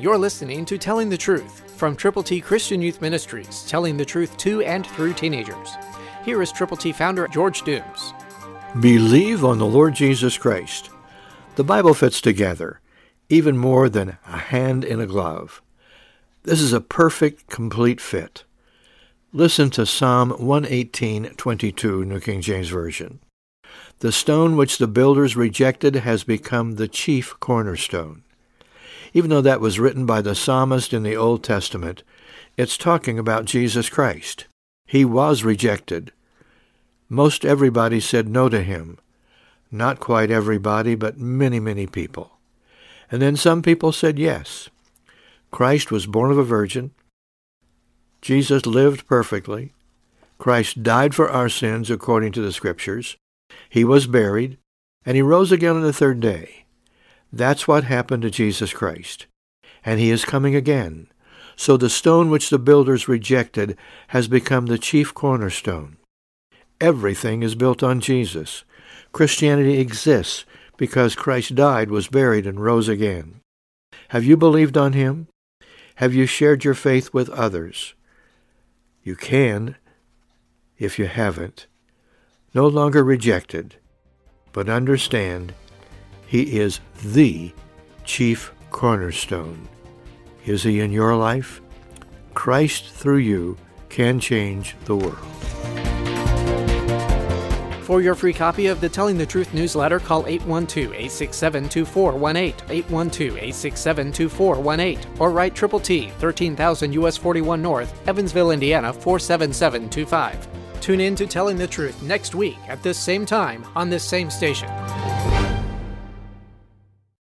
You're listening to Telling the Truth from Triple T Christian Youth Ministries, telling the truth to and through teenagers. Here is Triple T founder George Dooms. Believe on the Lord Jesus Christ. The Bible fits together, even more than a hand in a glove. This is a perfect, complete fit. Listen to Psalm 118:22, New King James Version. The stone which the builders rejected has become the chief cornerstone. Even though that was written by the psalmist in the Old Testament, it's talking about Jesus Christ. He was rejected. Most everybody said no to him. Not quite everybody, but many, many people. And then some people said yes. Christ was born of a virgin. Jesus lived perfectly. Christ died for our sins according to the Scriptures. He was buried, and he rose again on the third day. That's what happened to Jesus Christ. And he is coming again. So the stone which the builders rejected has become the chief cornerstone. Everything is built on Jesus. Christianity exists because Christ died, was buried, and rose again. Have you believed on him? Have you shared your faith with others? You can if you haven't. No longer rejected, but understand he is the chief cornerstone. Is he in your life? Christ through you can change the world. For your free copy of the Telling the Truth newsletter, call 812-867-2418, 812-867-2418, or write Triple T, 13,000 US 41 North, Evansville, Indiana 47725. Tune in to Telling the Truth next week at this same time on this same station.